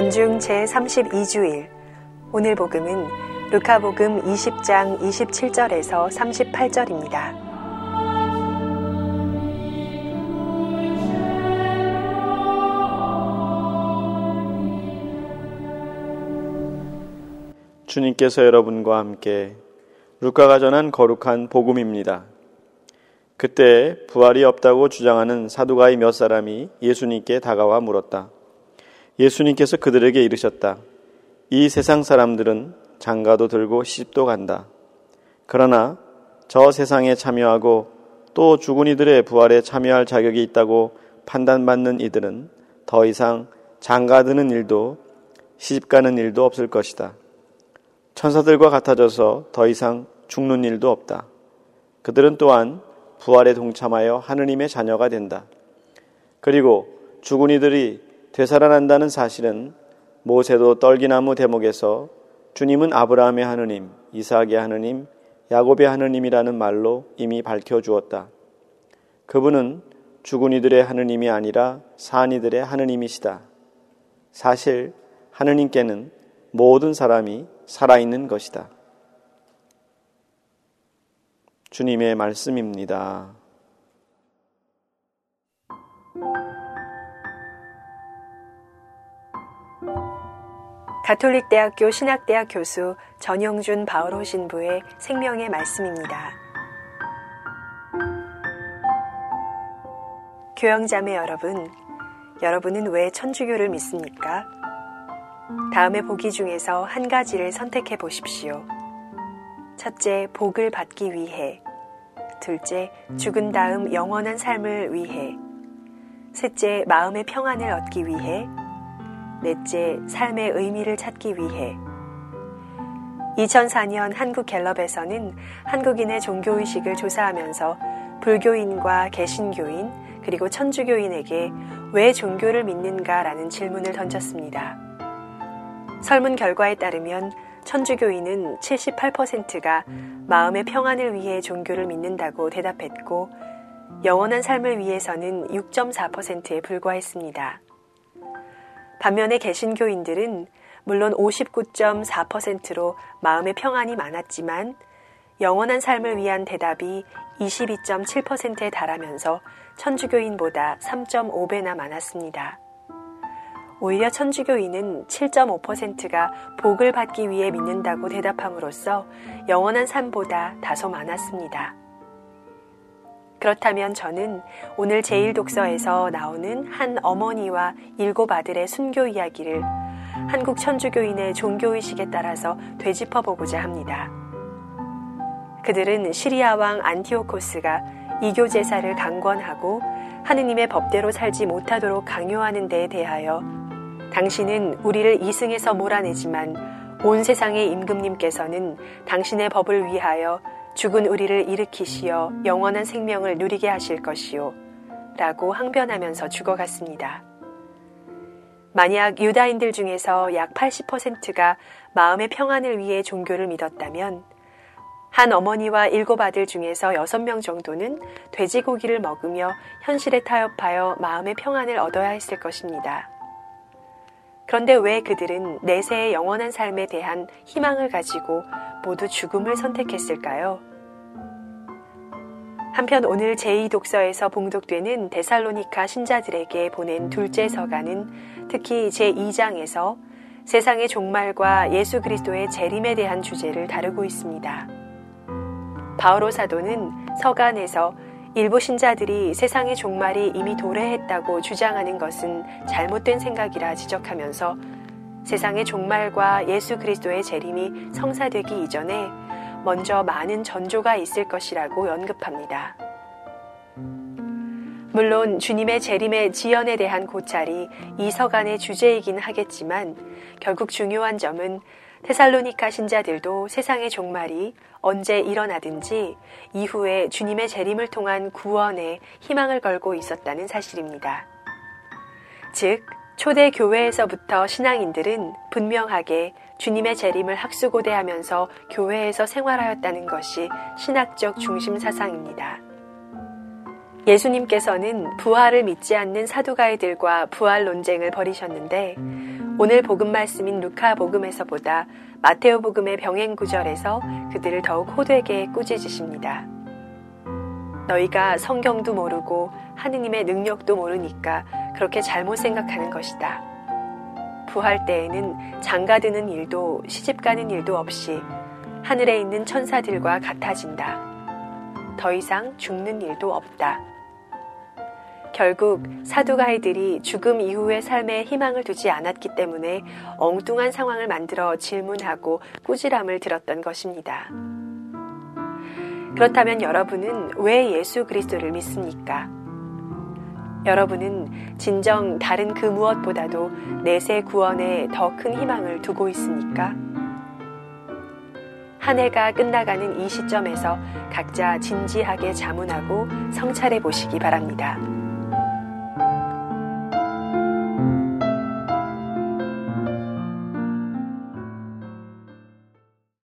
연중 제32주일 오늘 복음은 루카복음 20장 27절에서 38절입니다. 주님께서 여러분과 함께 루카가 전한 거룩한 복음입니다. 그때 부활이 없다고 주장하는 사두가이 몇 사람이 예수님께 다가와 물었다. 예수님께서 그들에게 이르셨다. 이 세상 사람들은 장가도 들고 시집도 간다. 그러나 저 세상에 참여하고 또 죽은 이들의 부활에 참여할 자격이 있다고 판단받는 이들은 더 이상 장가 드는 일도 시집 가는 일도 없을 것이다. 천사들과 같아져서 더 이상 죽는 일도 없다. 그들은 또한 부활에 동참하여 하느님의 자녀가 된다. 그리고 죽은 이들이 되살아난다는 사실은 모세도 떨기나무 대목에서 주님은 아브라함의 하느님, 이삭의 하느님, 야곱의 하느님이라는 말로 이미 밝혀 주었다. 그분은 죽은 이들의 하느님이 아니라 산 이들의 하느님이시다. 사실 하느님께는 모든 사람이 살아있는 것이다. 주님의 말씀입니다. 가톨릭대학교 신학대학 교수 전영준 바오로 신부의 생명의 말씀입니다. 교영자매 여러분, 여러분은 왜 천주교를 믿습니까? 다음의 보기 중에서 한 가지를 선택해 보십시오. 첫째, 복을 받기 위해. 둘째, 죽은 다음 영원한 삶을 위해. 셋째, 마음의 평안을 얻기 위해. 넷째, 삶의 의미를 찾기 위해 2004년 한국 갤럽에서는 한국인의 종교의식을 조사하면서 불교인과 개신교인 그리고 천주교인에게 왜 종교를 믿는가라는 질문을 던졌습니다. 설문 결과에 따르면 천주교인은 78%가 마음의 평안을 위해 종교를 믿는다고 대답했고 영원한 삶을 위해서는 6.4%에 불과했습니다. 반면에 개신교인들은 물론 59.4%로 마음의 평안이 많았지만 영원한 삶을 위한 대답이 22.7%에 달하면서 천주교인보다 3.5배나 많았습니다. 오히려 천주교인은 7.5%가 복을 받기 위해 믿는다고 대답함으로써 영원한 삶보다 다소 많았습니다. 그렇다면 저는 오늘 제1독서에서 나오는 한 어머니와 일곱 아들의 순교 이야기를 한국 천주교인의 종교의식에 따라서 되짚어 보고자 합니다. 그들은 시리아 왕 안티오코스가 이교 제사를 강권하고 하느님의 법대로 살지 못하도록 강요하는 데에 대하여 당신은 우리를 이승에서 몰아내지만 온 세상의 임금님께서는 당신의 법을 위하여 죽은 우리를 일으키시어 영원한 생명을 누리게 하실 것이요. 라고 항변하면서 죽어갔습니다. 만약 유다인들 중에서 약 80%가 마음의 평안을 위해 종교를 믿었다면 한 어머니와 일곱 아들 중에서 여섯 명 정도는 돼지고기를 먹으며 현실에 타협하여 마음의 평안을 얻어야 했을 것입니다. 그런데 왜 그들은 내세의 영원한 삶에 대한 희망을 가지고 모두 죽음을 선택했을까요? 한편 오늘 제2독서에서 봉독되는 데살로니카 신자들에게 보낸 둘째 서가는 특히 제2장에서 세상의 종말과 예수 그리스도의 재림에 대한 주제를 다루고 있습니다. 바오로 사도는 서간에서 일부 신자들이 세상의 종말이 이미 도래했다고 주장하는 것은 잘못된 생각이라 지적하면서 세상의 종말과 예수 그리스도의 재림이 성사되기 이전에 먼저 많은 전조가 있을 것이라고 언급합니다. 물론 주님의 재림의 지연에 대한 고찰이 이 서간의 주제이긴 하겠지만 결국 중요한 점은 테살로니카 신자들도 세상의 종말이 언제 일어나든지 이후에 주님의 재림을 통한 구원에 희망을 걸고 있었다는 사실입니다. 즉, 초대 교회에서부터 신앙인들은 분명하게 주님의 재림을 학수고대하면서 교회에서 생활하였다는 것이 신학적 중심 사상입니다. 예수님께서는 부활을 믿지 않는 사두가이들과 부활 논쟁을 벌이셨는데 오늘 복음 말씀인 루카 복음에서보다 마테오 복음의 병행 구절에서 그들을 더욱 호되게 꾸짖으십니다. 너희가 성경도 모르고 하느님의 능력도 모르니까 그렇게 잘못 생각하는 것이다. 부활 때에는 장가드는 일도 시집가는 일도 없이 하늘에 있는 천사들과 같아진다. 더 이상 죽는 일도 없다. 결국 사두가이들이 죽음 이후의 삶에 희망을 두지 않았기 때문에 엉뚱한 상황을 만들어 질문하고 꾸지람을 들었던 것입니다. 그렇다면 여러분은 왜 예수 그리스도를 믿습니까? 여러분은 진정 다른 그 무엇보다도 내세 구원에 더 큰 희망을 두고 있습니까? 한 해가 끝나가는 이 시점에서 각자 진지하게 자문하고 성찰해 보시기 바랍니다.